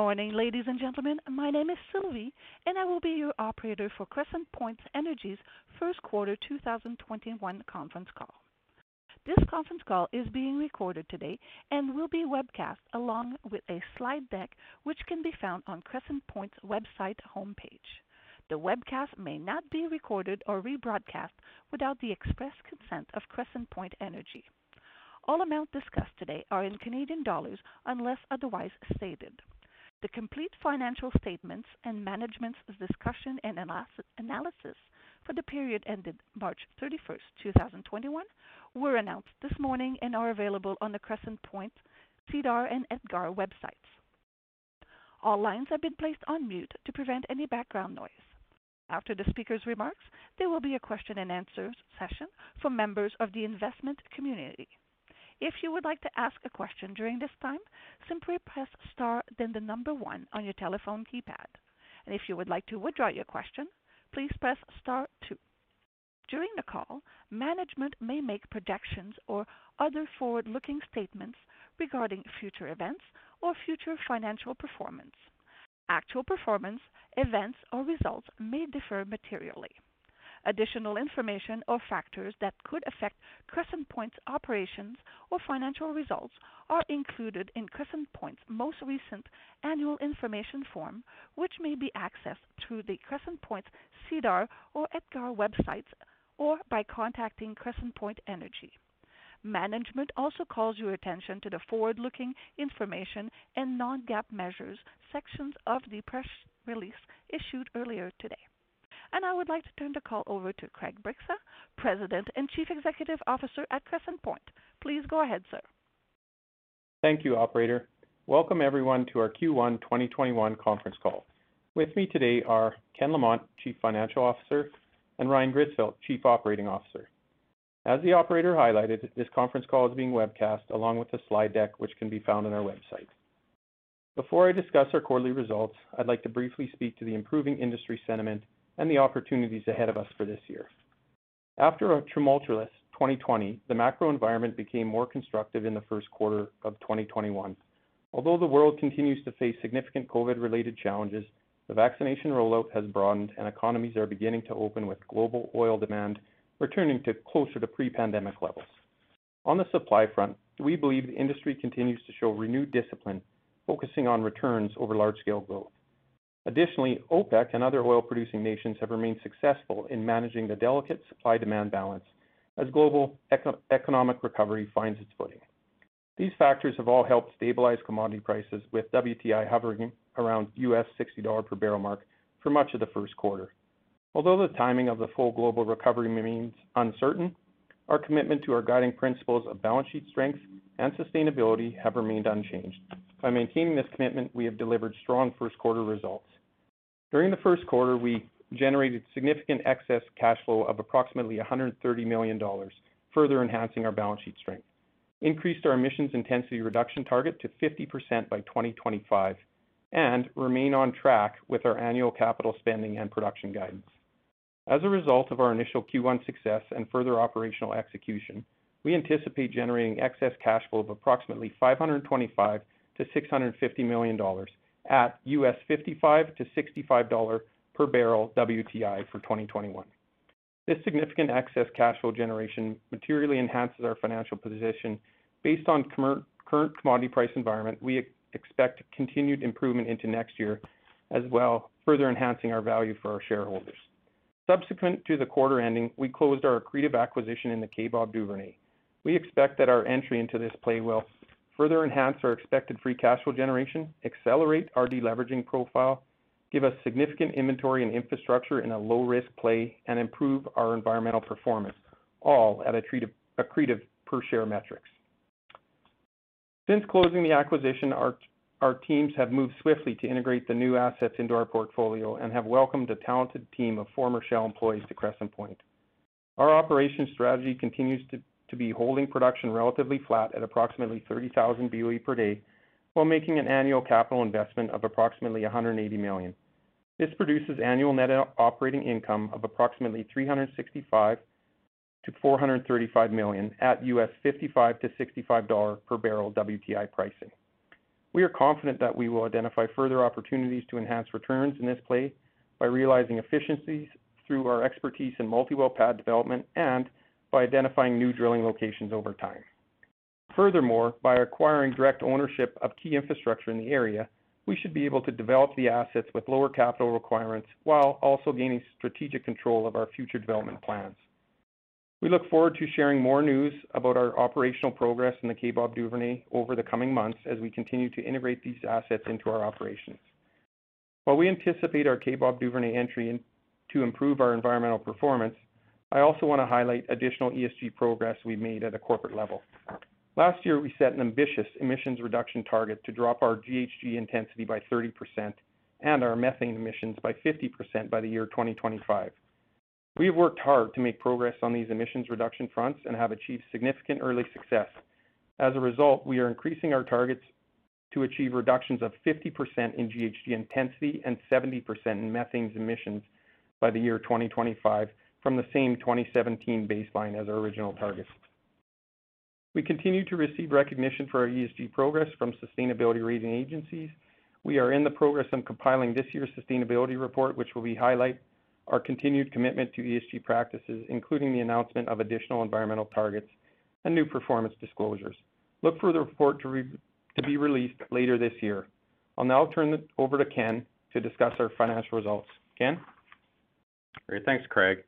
Morning, ladies and gentlemen. My name is Sylvie, and I will be your operator for Crescent Point Energy's first quarter 2021 conference call. This conference call is being recorded today and will be webcast along with a slide deck, which can be found on Crescent Point's website homepage. The webcast may not be recorded or rebroadcast without the express consent of Crescent Point Energy. All amounts discussed today are in Canadian dollars unless otherwise stated. The complete financial statements and management's discussion and analysis for the period ended March 31st, 2021, were announced this morning and are available on the Crescent Point, SEDAR, and EDGAR websites. All lines have been placed on mute to prevent any background noise. After the speaker's remarks, there will be a question and answer session for members of the investment community. If you would like to ask a question during this time, simply press star then the number one on your telephone keypad. And if you would like to withdraw your question, please press star two. During the call, management may make projections or other forward-looking statements regarding future events or future financial performance. Actual performance, events, or results may differ materially. Additional information or factors that could affect Crescent Point's operations or financial results are included in Crescent Point's most recent annual information form, which may be accessed through the Crescent Point SEDAR or EDGAR websites or by contacting Crescent Point Energy. Management also calls your attention to the forward-looking information and non-GAAP measures sections of the press release issued earlier today. I would like to turn the call over to Craig Bryksa, President and Chief Executive Officer at Crescent Point. Please go ahead, sir. Thank you, operator. Welcome everyone to our Q1 2021 conference call. With me today are Ken Lamont, Chief Financial Officer, and Ryan Gritzfeldt, Chief Operating Officer. As the operator highlighted, this conference call is being webcast along with a slide deck, which can be found on our website. Before I discuss our quarterly results, I'd like to briefly speak to the improving industry sentiment and the opportunities ahead of us for this year. After a tumultuous 2020, the macro environment became more constructive in the first quarter of 2021. Although the world continues to face significant COVID-related challenges, the vaccination rollout has broadened and economies are beginning to open with global oil demand returning to closer to pre-pandemic levels. On the supply front, we believe the industry continues to show renewed discipline, focusing on returns over large-scale growth. Additionally, OPEC and other oil-producing nations have remained successful in managing the delicate supply-demand balance as global economic recovery finds its footing. These factors have all helped stabilize commodity prices, with WTI hovering around US $60 per barrel mark for much of the first quarter. Although the timing of the full global recovery remains uncertain, our commitment to our guiding principles of balance sheet strength and sustainability have remained unchanged. By maintaining this commitment, we have delivered strong first quarter results. During the first quarter, we generated significant excess cash flow of approximately 130 million dollars, further enhancing our balance sheet strength, increased our emissions intensity reduction target to 50% by 2025, and remain on track with our annual capital spending and production guidance. As a result of our initial Q1 success and further operational execution, we anticipate generating excess cash flow of approximately 525 million-650 million dollars at US $55-$65 per barrel WTI for 2021. This significant excess cash flow generation materially enhances our financial position. Based on current commodity price environment, we expect continued improvement into next year as well, further enhancing our value for our shareholders. Subsequent to the quarter ending, we closed our accretive acquisition in the Kaybob Duvernay. We expect that our entry into this play will further enhance our expected free cash flow generation, accelerate our de-leveraging profile, give us significant inventory and infrastructure in a low-risk play, and improve our environmental performance, all at accretive per share metrics. Since closing the acquisition, our our teams have moved swiftly to integrate the new assets into our portfolio and have welcomed a talented team of former Shell employees to Crescent Point. Our operations strategy continues to be holding production relatively flat at approximately 30,000 BOE per day, while making an annual capital investment of approximately 180 million. This produces annual net operating income of approximately 365 million-435 million at $55-$65 per barrel WTI pricing. We are confident that we will identify further opportunities to enhance returns in this play by realizing efficiencies through our expertise in multi-well pad development and by identifying new drilling locations over time. Furthermore, by acquiring direct ownership of key infrastructure in the area, we should be able to develop the assets with lower capital requirements while also gaining strategic control of our future development plans. We look forward to sharing more news about our operational progress in the Kaybob Duvernay over the coming months as we continue to integrate these assets into our operations. While we anticipate our Kaybob Duvernay entry to improve our environmental performance, I also want to highlight additional ESG progress we've made at a corporate level. Last year, we set an ambitious emissions reduction target to drop our GHG intensity by 30% and our methane emissions by 50% by the year 2025. We have worked hard to make progress on these emissions reduction fronts and have achieved significant early success. As a result, we are increasing our targets to achieve reductions of 50% in GHG intensity and 70% in methane emissions by the year 2025 from the same 2017 baseline as our original targets. We continue to receive recognition for our ESG progress from sustainability rating agencies. We are in the progress of compiling this year's sustainability report, which will highlight our continued commitment to ESG practices, including the announcement of additional environmental targets and new performance disclosures. Look for the report to be released later this year. I'll now turn it over to Ken to discuss our financial results. Ken? Great. Thanks, Craig.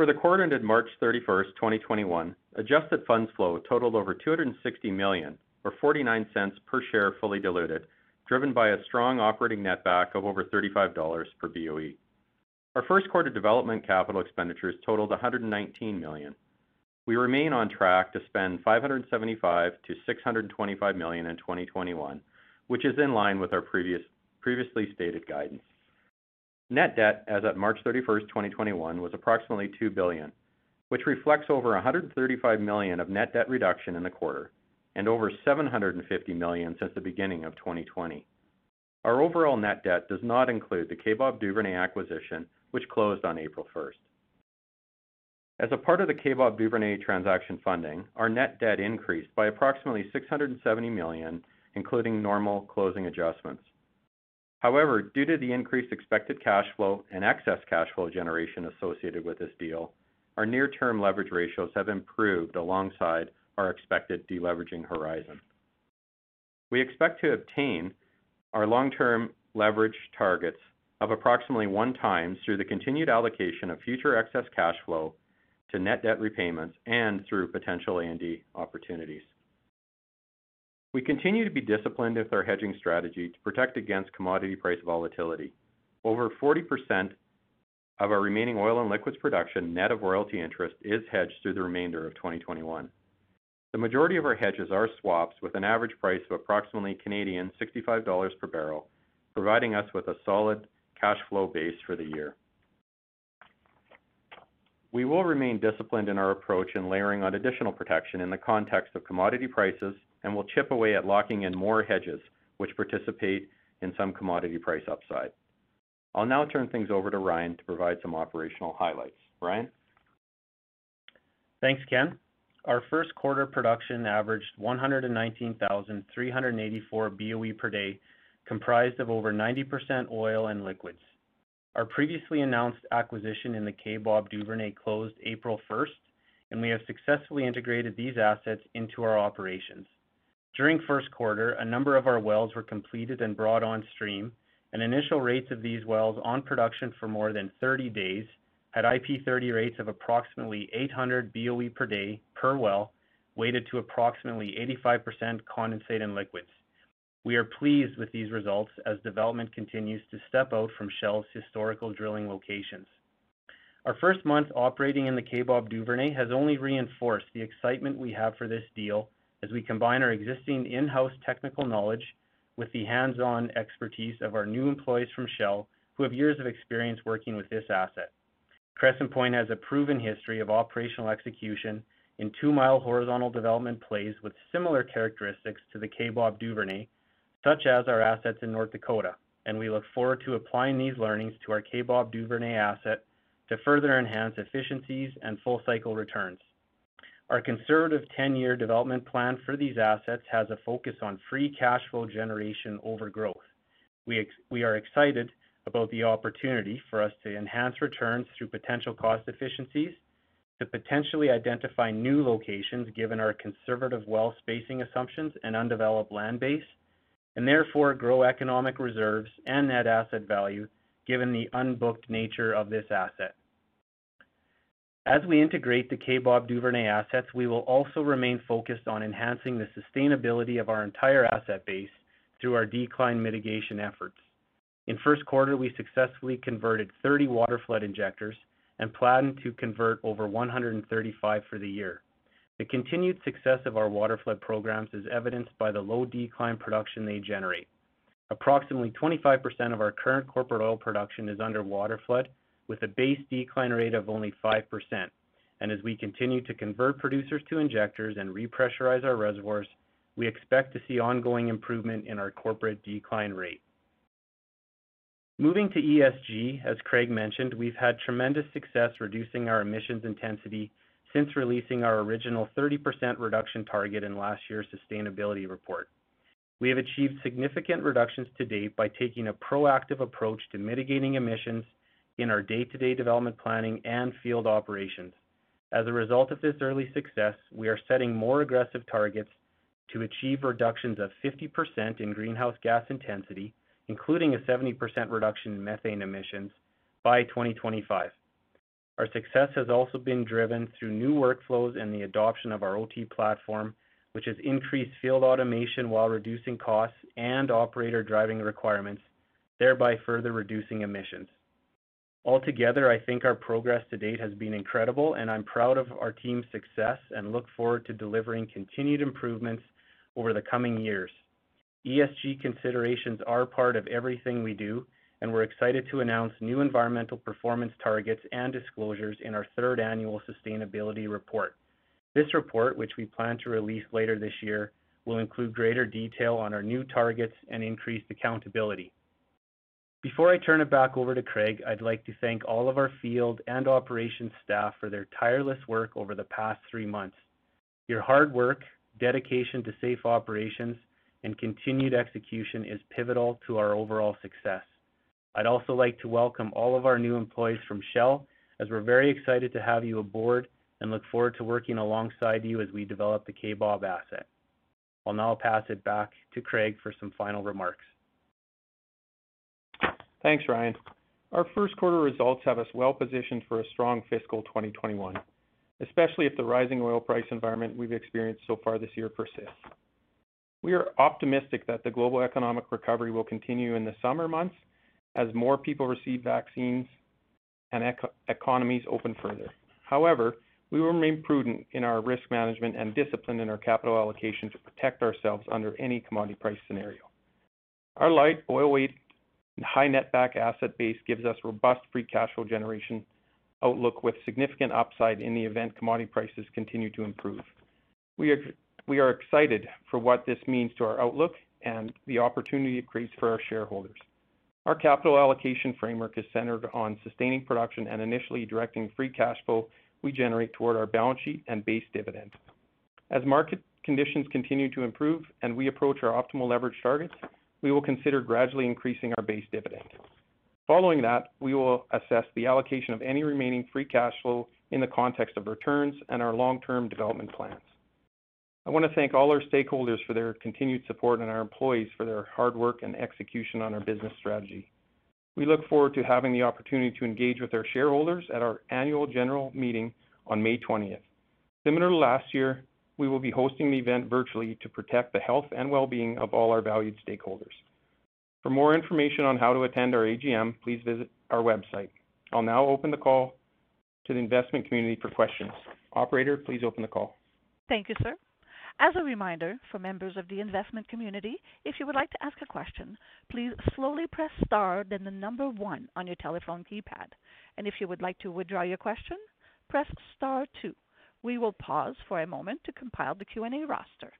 For the quarter ended March 31st, 2021, adjusted funds flow totaled over 260 million, or 0.49 per share fully diluted, driven by a strong operating netback of over 35 dollars per BOE. Our first quarter development capital expenditures totaled 119 million. We remain on track to spend 575 million-625 million in 2021, which is in line with our previously stated guidance. Net debt as at March 31st, 2021, was approximately 2 billion, which reflects over 135 million of net debt reduction in the quarter and over 750 million since the beginning of 2020. Our overall net debt does not include the Kaybob Duvernay acquisition, which closed on April 1st. As a part of the Kaybob Duvernay transaction funding, our net debt increased by approximately 670 million, including normal closing adjustments. However, due to the increased expected cash flow and excess cash flow generation associated with this deal, our near-term leverage ratios have improved alongside our expected de-leveraging horizon. We expect to obtain our long-term leverage targets of approximately 1x through the continued allocation of future excess cash flow to net debt repayments and through potential A&D opportunities. We continue to be disciplined with our hedging strategy to protect against commodity price volatility. Over 40% of our remaining oil and liquids production, net of royalty interest, is hedged through the remainder of 2021. The majority of our hedges are swaps with an average price of approximately Canadian 65 Canadian dollars per barrel, providing us with a solid cash flow base for the year. We will remain disciplined in our approach in layering on additional protection in the context of commodity prices and will chip away at locking in more hedges, which participate in some commodity price upside. I'll now turn things over to Ryan to provide some operational highlights. Ryan? Thanks, Ken. Our first quarter production averaged 119,384 BOE per day, comprised of over 90% oil and liquids. Our previously announced acquisition in the Kaybob Duvernay closed April 1st, and we have successfully integrated these assets into our operations. During first quarter, a number of our wells were completed and brought on stream, and initial rates of these wells on production for more than 30 days had IP30 rates of approximately 800 BOE per day per well, weighted to approximately 85% condensate and liquids. We are pleased with these results as development continues to step out from Shell's historical drilling locations. Our first month operating in the Kaybob Duvernay has only reinforced the excitement we have for this deal as we combine our existing in-house technical knowledge with the hands-on expertise of our new employees from Shell, who have years of experience working with this asset. Crescent Point has a proven history of operational execution in two-mile horizontal development plays with similar characteristics to the Kaybob Duvernay, such as our assets in North Dakota, and we look forward to applying these learnings to our Kaybob Duvernay asset to further enhance efficiencies and full cycle returns. Our conservative 10-year development plan for these assets has a focus on free cash flow generation over growth. We are excited about the opportunity for us to enhance returns through potential cost efficiencies, to potentially identify new locations given our conservative well spacing assumptions and undeveloped land base, and therefore grow economic reserves and net asset value given the unbooked nature of this asset. As we integrate the Kaybob Duvernay assets, we will also remain focused on enhancing the sustainability of our entire asset base through our decline mitigation efforts. In first quarter, we successfully converted 30 waterflood injectors and plan to convert over 135 for the year. The continued success of our waterflood programs is evidenced by the low decline production they generate. Approximately 25% of our current corporate oil production is under waterflood, with a base decline rate of only 5%. And as we continue to convert producers to injectors and repressurize our reservoirs, we expect to see ongoing improvement in our corporate decline rate. Moving to ESG, as Craig mentioned, we've had tremendous success reducing our emissions intensity since releasing our original 30% reduction target in last year's sustainability report. We have achieved significant reductions to date by taking a proactive approach to mitigating emissions in our day-to-day development planning and field operations. As a result of this early success, we are setting more aggressive targets to achieve reductions of 50% in greenhouse gas intensity, including a 70% reduction in methane emissions by 2025. Our success has also been driven through new workflows and the adoption of our OT platform, which has increased field automation while reducing costs and operator driving requirements, thereby further reducing emissions. Altogether, I think our progress to date has been incredible, and I'm proud of our team's success and look forward to delivering continued improvements over the coming years. ESG considerations are part of everything we do, and we're excited to announce new environmental performance targets and disclosures in our third annual sustainability report. This report, which we plan to release later this year, will include greater detail on our new targets and increased accountability. Before I turn it back over to Craig, I'd like to thank all of our field and operations staff for their tireless work over the past three months. Your hard work, dedication to safe operations, and continued execution is pivotal to our overall success. I'd also like to welcome all of our new employees from Shell, as we're very excited to have you aboard and look forward to working alongside you as we develop the Kaybob asset. I'll now pass it back to Craig for some final remarks. Thanks, Ryan. Our first quarter results have us well positioned for a strong fiscal 2021, especially if the rising oil price environment we've experienced so far this year persists. We are optimistic that the global economic recovery will continue in the summer months as more people receive vaccines and economies open further. However, we will remain prudent in our risk management and disciplined in our capital allocation to protect ourselves under any commodity price scenario. Our light oil weight and high netback asset base gives us robust free cash flow generation outlook with significant upside in the event commodity prices continue to improve. We are excited for what this means to our outlook and the opportunity it creates for our shareholders. Our capital allocation framework is centered on sustaining production and initially directing free cash flow we generate toward our balance sheet and base dividend. As market conditions continue to improve and we approach our optimal leverage targets, we will consider gradually increasing our base dividend. Following that, we will assess the allocation of any remaining free cash flow in the context of returns and our long-term development plans. I want to thank all our stakeholders for their continued support and our employees for their hard work and execution on our business strategy. We look forward to having the opportunity to engage with our shareholders at our annual general meeting on May 20th. Similar to last year, we will be hosting the event virtually to protect the health and well-being of all our valued stakeholders. For more information on how to attend our AGM, please visit our website. I'll now open the call to the investment community for questions. Operator, please open the call. Thank you, sir. As a reminder for members of the investment community, if you would like to ask a question, please slowly press star then the number one on your telephone keypad. And if you would like to withdraw your question, press star two. We will pause for a moment to compile the Q&A roster.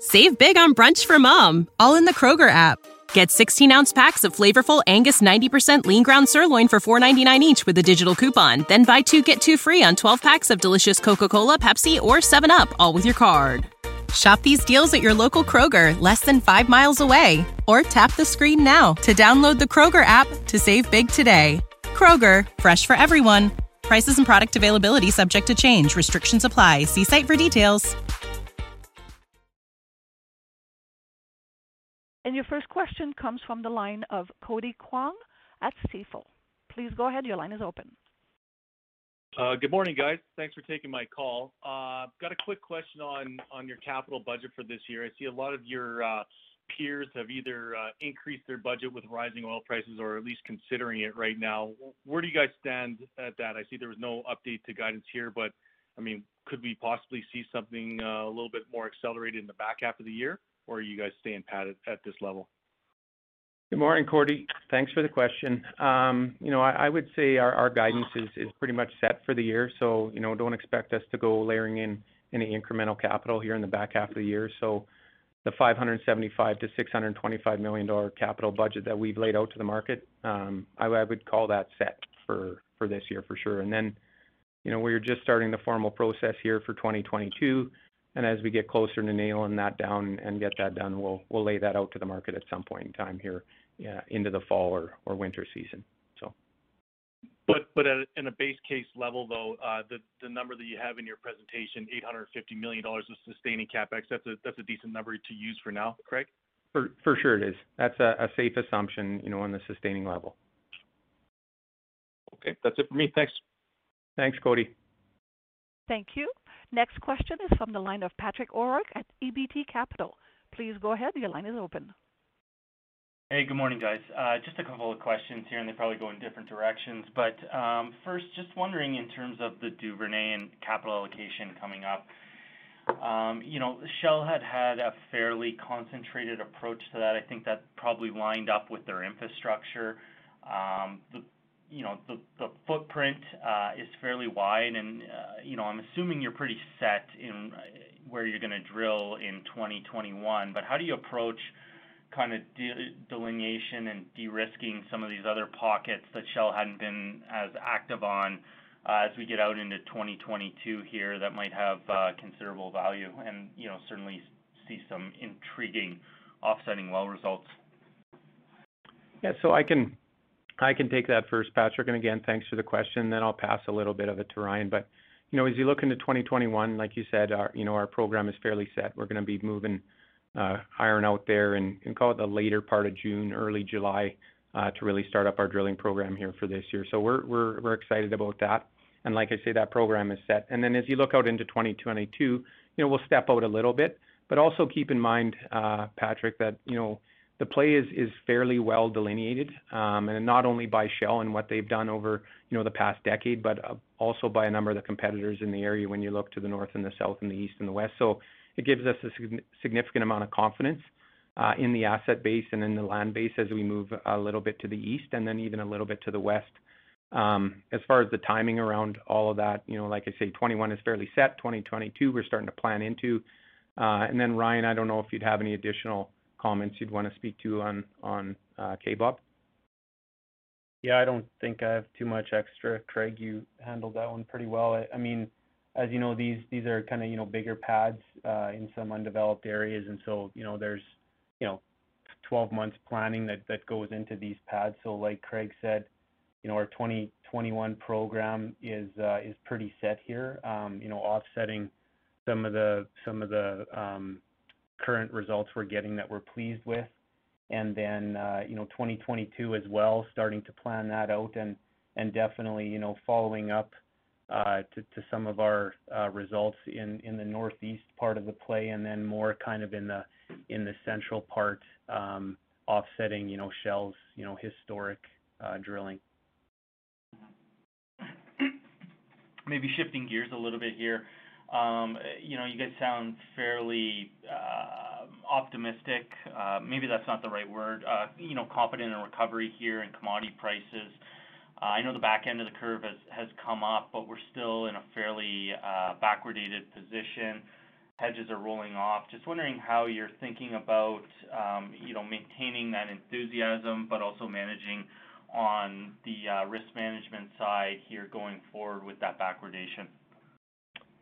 Save big on brunch for mom, all in the Kroger app. Get 16 ounce packs of flavorful Angus 90% lean ground sirloin for $4.99 each with a digital coupon. Then buy two get two free on 12 packs of delicious Coca Cola, Pepsi, or 7UP, all with your card. Shop these deals at your local Kroger, less than five miles away. Or tap the screen now to download the Kroger app to save big today. Kroger, fresh for everyone. Prices and product availability subject to change. Restrictions apply. See site for details. And your first question comes from the line of Cody Kwong at Stifel. Please go ahead. Your line is open. Uh, good morning, guys. Thanks for taking my call. Uh, got a quick question on on your capital budget for this year. I see a lot of your uh, peers have either uh, increased their budget with rising oil prices or at least considering it right now. Where do you guys stand at that? I see there was no update to guidance here, but I mean, could we possibly see something uh, a little bit more accelerated in the back half of the year? or are you guys staying pat at this level? Good morning, Cody. Thanks for the question. Um, you know, I would say our guidance is pretty much set for the year, so, you know, don't expect us to go layering in any incremental capital here in the back half of the year. So the $575 million-$625 million capital budget that we've laid out to the market, um, I would call that set for this year for sure. And then, you know, we're just starting the formal process here for 2022. And as we get closer to nailing that down and get that done, we'll lay that out to the market at some point in time here into the fall or winter season. So. But but at, in a base case level, though, uh, the the number that you have in your presentation, 850 million dollars of sustaining capex, that's a that's a decent number to use for now, Craig. For for sure it is. That's a, a safe assumption, you know, on the sustaining level. Okay, that's it for me. Thanks. Thanks, Cody. Thank you. Next question is from the line of Patrick O'Rourke at ATB Capital. Please go ahead. Your line is open. Hey, good morning, guys. Uh, just a couple of questions here, and they probably go in different directions. But um, first, just wondering in terms of the Duvernay and capital allocation coming up. Um, you know, Shell had had a fairly concentrated approach to that. I think that probably lined up with their infrastructure. Um, you know, the footprint uh, is fairly wide and, uh, you know, I'm assuming you're pretty set in where you're gonna drill in 2021. But How do you approach kind of delineation and de-risking some of these other pockets that Shell hadn't been as active on, as we get out into 2022 here that might have considerable value and, you know, certainly see some intriguing offsetting well results? Yeah. So I can I can take that first, Patrick. And Again, thanks for the question. Then I'll pass a little bit of it to Ryan. But you know, As you look into 2021, like you said, our you know our program is fairly set. We're gonna be moving uh, iron out there and call it the later part of June, early July, uh, to really start up our drilling program here for this year. So We're excited about that. And Like I say, that program is set. And then As you look out into 2022, you know, we'll step out a little bit. But Also keep in mind, uh, Patrick, that you know the play is fairly well delineated, um, and not only by Shell and what they've done over you know the past decade, but uh, also by a number of the competitors in the area when you look to the north and the south and the east and the west. It gives us a significant amount of confidence uh, in the asset base and in the land base as we move a little bit to the east and then even a little bit to the west. Um, as far as the timing around all of that, you know, like I say, 21 is fairly set. 2022, we're starting to plan into. Uh, and then Ryan, I don't know if you'd have any additional comments you'd want to speak to on on uh, Kaybob? Yeah, I don't think I have too much extra. Craig, you handled that one pretty well. I mean, as you know, these these are kind of you know bigger pads uh, in some undeveloped areas, and so you know there's you know 12 months planning that that goes into these pads. So like Craig said, you know our 2021 program is uh, is pretty set here. Um, you know, offsetting some of the some of the um, current results we're getting that we're pleased with. And then, uh, you know, 2022 as well, starting to plan that out and and definitely, you know, following up to some of our uh, results in the northeast part of the play, and then more kind of in the central part, um, offsetting, you know, Shell's, you know, historic drilling. Maybe shifting gears a little bit here. Um, you know, you guys sound fairly uh, optimistic. Uh, maybe that's not the right word. Uh, you know, confident in recovery here and commodity prices. I know the back end of the curve has, come up, but we're still in a fairly uh, backwardated position. Hedges are rolling off. Just wondering how you're thinking about, um, you know, maintaining that enthusiasm, but also managing on the uh, risk management side here going forward with that backwardation.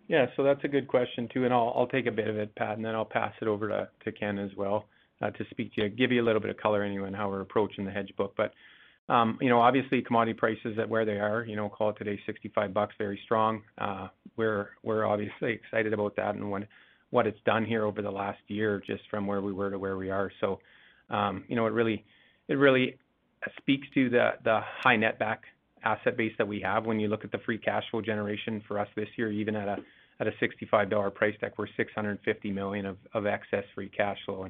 Yeah, so that's a good question too, and I'll, I'll take a bit of it, Pat, and then I'll pass it over to, to Ken as well uh, to speak to you, give you a little bit of color anyway on how we're approaching the hedge book. Um, you know, obviously commodity prices at where they are, you know, call it today 65 bucks, very strong. Uh, we're we're obviously excited about that and what what it's done here over the last year, just from where we were to where we are. So, um, you know, it really it really speaks to the the high netback asset base that we have. When you look at the free cash flow generation for us this year, even at a at a $65 price deck, we're 650 million of, of excess free cash flow.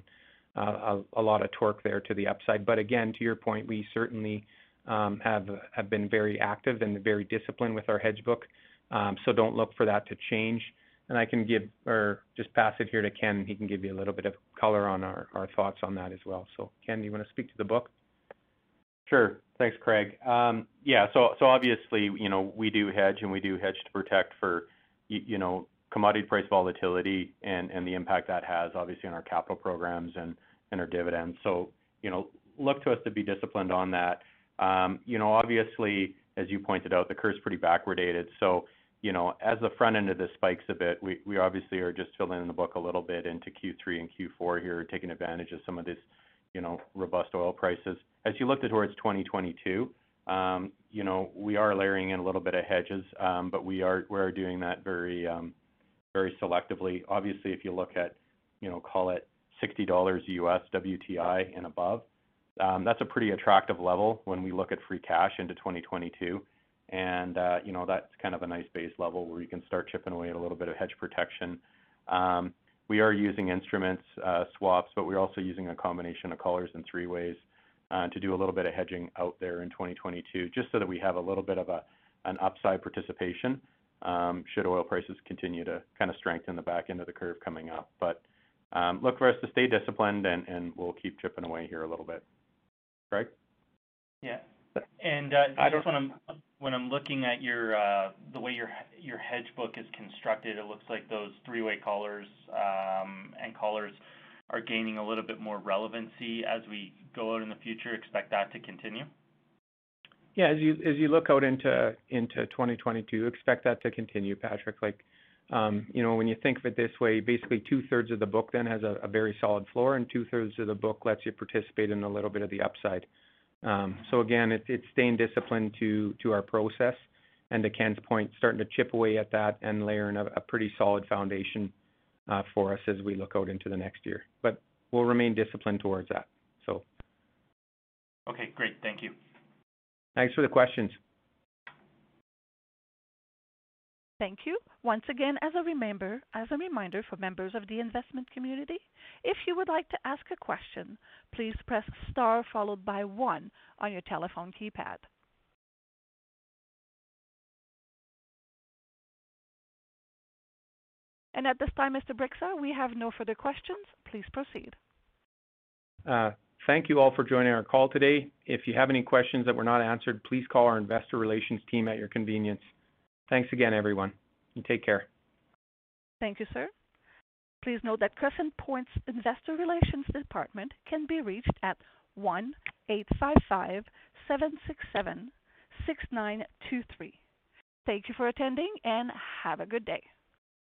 A, lot of torque there to the upside. But again, to your point, we certainly um, have been very active and very disciplined with our hedge book. Um, so don't look for that to change. And I can give or just pass it here to Ken. He can give you a little bit of color on our, thoughts on that as well. So Ken, do you want to speak to the book? Sure. Thanks, Craig. Um, yeah. So obviously, you know, we do hedge and we do hedge to protect for you know commodity price volatility and the impact that has obviously on our capital programs and our dividends. So, you know, look to us to be disciplined on that. Um, you know, obviously, as you pointed out, the curve's pretty backwardated. So, you know, as the front end of this spikes a bit, we obviously are just filling in the book a little bit into Q3 and Q4 here, taking advantage of some of this, you know, robust oil prices. As you look towards 2022, um, you know, we are layering in a little bit of hedges, um, but we are doing that very very selectively. Obviously, if you look at, you know, call it $60 US WTI and above, um, that's a pretty attractive level when we look at free cash into 2022. And, uh, you know, that's kind of a nice base level where you can start chipping away at a little bit of hedge protection. Um, we are using instruments, uh, swaps, but we're also using a combination of collars and three ways uh, to do a little bit of hedging out there in 2022, just so that we have a little bit of an upside participation should oil prices continue to kind of strengthen the back end of the curve coming up. But um, look for us to stay disciplined, and, and we'll keep chipping away here a little bit. Greg? Yeah. And uh, just when I'm when I'm looking at your uh, the way your your hedge book is constructed, it looks like those three-way collars um, and collars are gaining a little bit more relevancy as we go out in the future. Expect that to continue. Yeah, as you as you look out into into 2022, expect that to continue, Patrick. Like, um, you know, when you think of it this way, basically two thirds of the book then has a, very solid floor, and two thirds of the book lets you participate in a little bit of the upside. Um, so again, it, it's staying disciplined to to our process, and to Ken's point, starting to chip away at that and layering a, a pretty solid foundation uh, for us as we look out into the next year. But we'll remain disciplined towards that. So. Okay, great. Thank you. Thanks for the questions. Thank you. Once again, as a reminder, as a reminder for members of the investment community, if you would like to ask a question, please press star followed by one on your telephone keypad. And at this time, Mr. Bryksa, we have no further questions. Please proceed. Uh, Thank you all for joining our call today. If you have any questions that were not answered, please call our investor relations team at your convenience. Thanks again, everyone, and take care. Thank you, sir. Please note that Crescent Point's investor relations department can be reached at 1-855-767-6923. Thank you for attending, and have a good day.